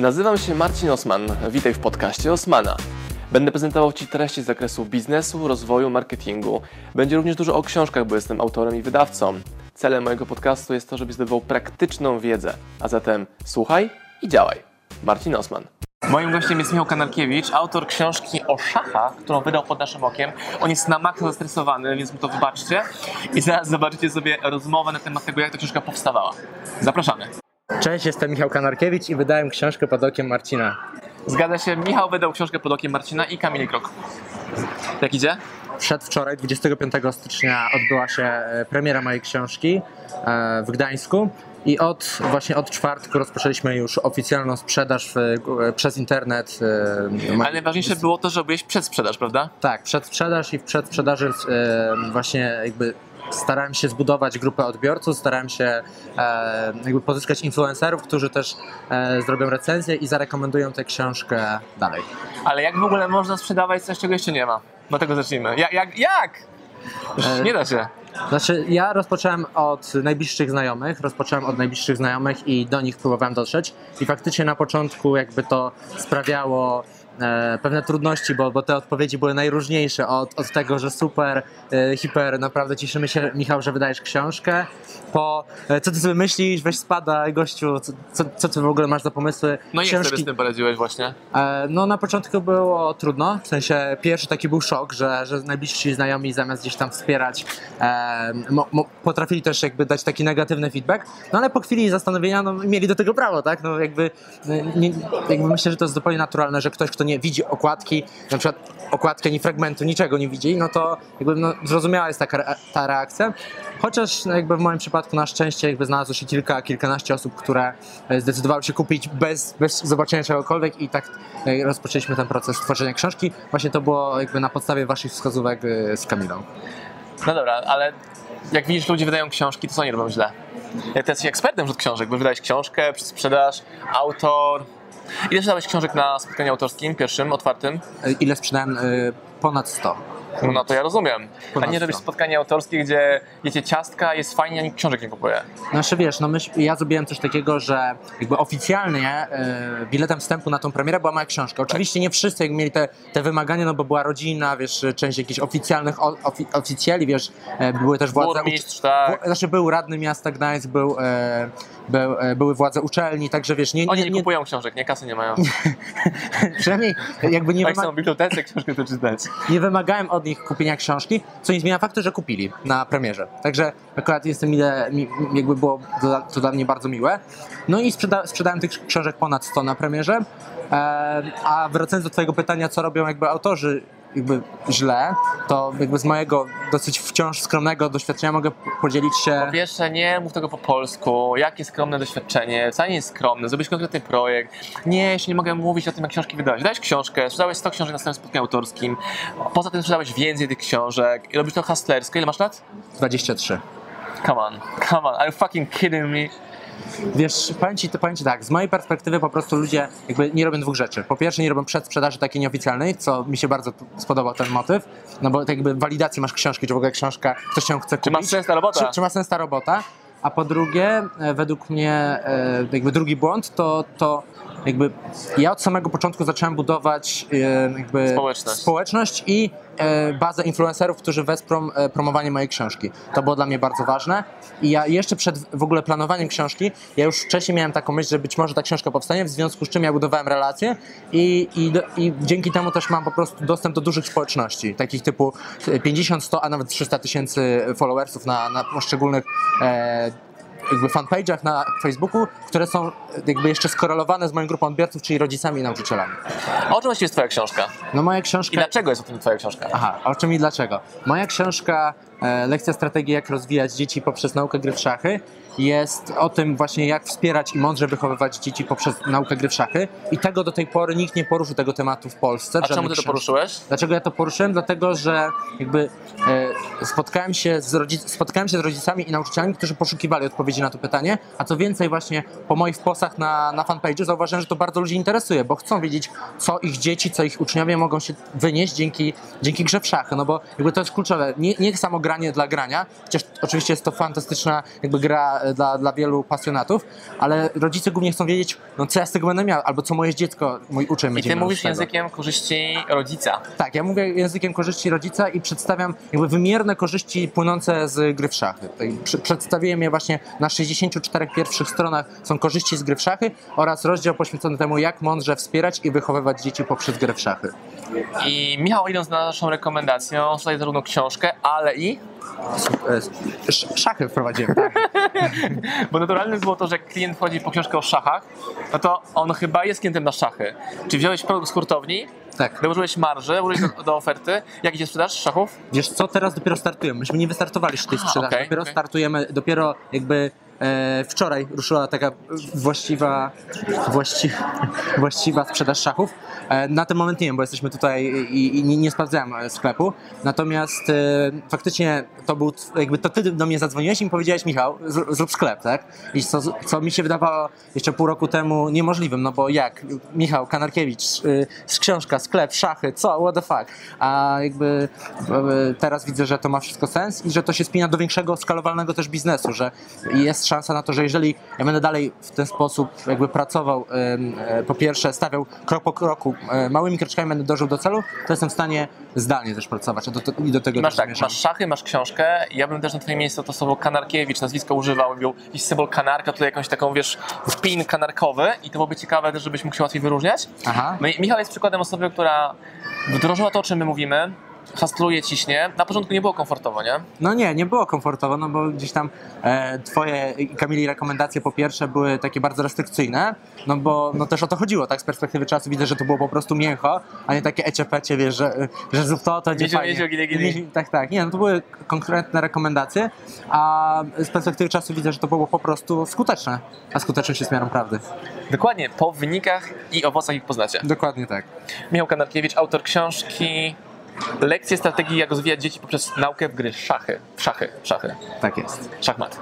Nazywam się Marcin Osman. Witaj w podcaście Osmana. Będę prezentował Ci treści z zakresu biznesu, rozwoju, marketingu. Będzie również dużo o książkach, bo jestem autorem i wydawcą. Celem mojego podcastu jest to, żebyś zdobywał praktyczną wiedzę. A zatem słuchaj i działaj. Marcin Osman. Moim gościem jest Michał Kanarkiewicz, autor książki o szachach, którą wydał pod naszym okiem. On jest na maksa zestresowany, więc mu to wybaczcie. I zaraz zobaczycie sobie rozmowę na temat tego, jak ta książka powstawała. Zapraszamy. Cześć, jestem Michał Kanarkiewicz i wydałem książkę pod okiem Marcina. Zgadza się, Michał wydał książkę pod okiem Marcina i Kamili Krok. Jak idzie? Przedwczoraj, 25 stycznia, odbyła się e, premiera mojej książki e, w Gdańsku i od właśnie od czwartku rozpoczęliśmy już oficjalną sprzedaż w, e, przez internet. Ale najważniejsze było to, że robiłeś przedsprzedaż, prawda? Tak, przedsprzedaż i w przedsprzedaży właśnie jakby starałem się zbudować grupę odbiorców, starałem się e, jakby pozyskać influencerów, którzy też e, zrobią recenzję i zarekomendują tę książkę dalej. Ale jak w ogóle można sprzedawać coś, czego jeszcze nie ma? Do tego zacznijmy. Jak? Jak? E, Nie da się. Znaczy, ja rozpocząłem od najbliższych znajomych, rozpocząłem od najbliższych znajomych i do nich próbowałem dotrzeć. I faktycznie na początku jakby to sprawiało e, pewne trudności, bo, bo te odpowiedzi były najróżniejsze. Od, od tego, że super, e, hiper, naprawdę cieszymy się, Michał, że wydajesz książkę, po e, co ty sobie myślisz, weź spada, gościu, co, co, co ty w ogóle masz za pomysły? No i jak sobie z tym poradziłeś właśnie? No na początku było trudno, w sensie pierwszy taki był szok, że, że najbliżsi znajomi zamiast gdzieś tam wspierać mo, mo, potrafili też jakby dać taki negatywny feedback, no ale po chwili zastanowienia no, mieli do tego prawo, tak? No jakby, nie, jakby myślę, że to jest zupełnie naturalne, że ktoś, kto nie widzi okładki, na przykład okładki ani fragmentu, niczego nie widzi, no to jakby no, zrozumiała jest taka ta reakcja. Chociaż no, jakby w moim przypadku na szczęście jakby znalazło się kilka, kilkanaście osób, które e, zdecydowały się kupić bez, bez zobaczenia czegokolwiek i tak e, rozpoczęliśmy ten proces tworzenia książki. Właśnie to było jakby na podstawie waszych wskazówek e, z Kamilą. No dobra, ale jak widzisz, ludzie wydają książki, to co oni robią źle? Jak ty jesteś ekspertem wśród książek, bo wydałeś książkę, sprzedaż, autor. Ile sprzedałeś książek na spotkaniu autorskim, pierwszym, otwartym? Ile sprzedałem? E, Ponad 100. No to ja rozumiem. A nie robisz sto. spotkanie autorskie, gdzie jecie ciastka, jest fajnie, a nikt książek nie kupuje. Znaczy wiesz, no myś, ja zrobiłem coś takiego, że jakby oficjalnie e, biletem wstępu na tą premierę była moja książka. Oczywiście nie wszyscy jakby mieli te, te wymagania, no bo była rodzina, wiesz, część jakichś oficjalnych o, ofi, oficjeli, wiesz, e, były też władze... Burmistrz, tak. Znaczy był radny miasta Gdańsk, był, e, był, były władze uczelni, także wiesz, nie, Oni nie, nie kupują książek, nie kasy nie mają. przynajmniej jakby nie, Jak wyma- są w bibliotece książkę przeczytać. nie wymagałem od nich kupienia książki, co nie zmienia faktu, że kupili na premierze. Także akurat jestem ile, jakby było to, to dla mnie bardzo miłe. No i sprzeda, sprzedałem tych książek ponad 100 na premierze. E, a wracając do twojego pytania, co robią jakby autorzy jakby źle, to jakby z mojego dosyć wciąż skromnego doświadczenia mogę podzielić się... Po pierwsze, nie mów tego po polsku. Jakie skromne doświadczenie? Wcale nie jest skromne. Zrobić konkretny projekt. Nie, jeszcze nie mogę mówić o tym, jak książki wydałeś. Wydałeś książkę, sprzedałeś 100 książek na swoim spotkaniu autorskim. Poza tym sprzedałeś więcej tych książek. I robisz to hustlersko. Ile masz lat? 23. Come on, come on. Are you fucking kidding me? Wiesz, powiem ci, powiem ci tak, z mojej perspektywy po prostu ludzie jakby nie robią dwóch rzeczy. Po pierwsze nie robią przedsprzedaży takiej nieoficjalnej, co mi się bardzo spodobał ten motyw, no bo tak jakby walidacji masz książki, czy w ogóle książka, ktoś ją chce Czy kupić. masz sens ta robota? Czy, czy ma sens ta robota? A po drugie, e, według mnie e, jakby drugi błąd to, to jakby ja od samego początku zacząłem budować e, jakby Społeczność. społeczność i bazę influencerów, którzy wesprą e, promowanie mojej książki. To było dla mnie bardzo ważne i ja jeszcze przed w ogóle planowaniem książki, ja już wcześniej miałem taką myśl, że być może ta książka powstanie, w związku z czym ja budowałem relacje i, i, i dzięki temu też mam po prostu dostęp do dużych społeczności, takich typu 50, 100, a nawet 300 tysięcy followersów na, na poszczególnych e, jakby fanpage'ach na Facebooku, które są jakby jeszcze skorelowane z moją grupą odbiorców, czyli rodzicami i nauczycielami. A o czym właściwie jest twoja książka? No moja I książka... dlaczego jest o tym twoja książka? Aha, o czym i dlaczego? Moja książka e, Lekcja strategii, jak rozwijać dzieci poprzez naukę gry w szachy jest o tym właśnie, jak wspierać i mądrze wychowywać dzieci poprzez naukę gry w szachy. I tego do tej pory nikt nie poruszył tego tematu w Polsce. A czemu ty to poruszyłeś? Dlaczego ja to poruszyłem? Dlatego, że jakby e, spotkałem się, z rodzic- spotkałem się z rodzicami i nauczycielami, którzy poszukiwali odpowiedzi na to pytanie, a co więcej właśnie po moich postach na, na fanpage'u zauważyłem, że to bardzo ludzi interesuje, bo chcą wiedzieć, co ich dzieci, co ich uczniowie mogą się wynieść dzięki, dzięki grze w szachy, no bo jakby to jest kluczowe. Nie, nie samo granie dla grania, chociaż oczywiście jest to fantastyczna jakby gra e, dla, dla wielu pasjonatów, ale rodzice głównie chcą wiedzieć, no co ja z tego będę miał, albo co moje dziecko, mój uczeń I będzie ty miał mówisz językiem korzyści rodzica. Tak, ja mówię językiem korzyści rodzica i przedstawiam jakby wymierne korzyści płynące z gry w szachy. Przedstawiłem je właśnie na 64 pierwszych stronach są korzyści z gry w szachy oraz rozdział poświęcony temu, jak mądrze wspierać i wychowywać dzieci poprzez grę w szachy. I Michał, idąc na naszą rekomendacją, tutaj zarówno książkę, ale i. Sz- Szachy wprowadziłem, tak? Bo naturalne było to, że klient wchodzi po książkę o szachach, no to on chyba jest klientem na szachy. Czy wziąłeś produkt z hurtowni, Tak. dołożyłeś marżę, dołożyłeś do, do oferty. Jak idzie sprzedaż szachów? Wiesz co, teraz dopiero startujemy. Myśmy nie wystartowali jeszcze tej sprzedaży. okej, dopiero okej. startujemy, dopiero jakby wczoraj ruszyła taka właściwa, właści, właściwa sprzedaż szachów. E, na ten moment nie wiem, bo jesteśmy tutaj i, i nie, sprawdzałem e, sklepu. Natomiast e, faktycznie to był, jakby to ty do mnie zadzwoniłeś i mi powiedziałeś, Michał, zrób, sklep, tak? I co, co mi się wydawało jeszcze pół roku temu niemożliwym, no bo jak? Michał Kanarkiewicz, y, książka, sklep, szachy, co? What the fuck? A jakby teraz widzę, że to ma wszystko sens i że to się spina do większego, skalowalnego też biznesu, że jest szansa na to, że jeżeli ja będę dalej w ten sposób jakby pracował, e, po pierwsze stawiał krok po kroku, e, małymi kroczkami będę dążył do celu, to jestem w stanie zdalnie też pracować a do, i do tego Masz tak, zmierzam. masz szachy, masz książkę. Ja bym też na twoim miejscu to słowo Kanarkiewicz, nazwisko używał, był jakiś symbol kanarka, tutaj jakąś taką, wiesz, spin kanarkowy i to byłoby ciekawe też, żebyś mógł się łatwiej wyróżniać. Aha. No Michał jest przykładem osoby, która wdrożyła to, o czym my mówimy, hastruje, ciśnie. Na początku nie było komfortowo, nie? No nie, nie było komfortowo, no bo gdzieś tam e, twoje i Kamili rekomendacje po pierwsze były takie bardzo restrykcyjne, no bo no też o to chodziło, tak z perspektywy czasu widzę, że to było po prostu mięcho, a nie takie eciepecie, wiesz, że, że zrób to, to będzie fajnie. miedziu, gili, gili. Tak, tak, nie, no to były konkretne rekomendacje, a z perspektywy czasu widzę, że to było po prostu skuteczne, a skuteczność jest miarą prawdy. Dokładnie, po wynikach i owocach ich poznacie. Dokładnie tak. Michał Kanarkiewicz, autor książki Lekcje strategii, jak rozwijać dzieci poprzez naukę w gry szachy. Szachy, szachy. Tak jest. Szachmat.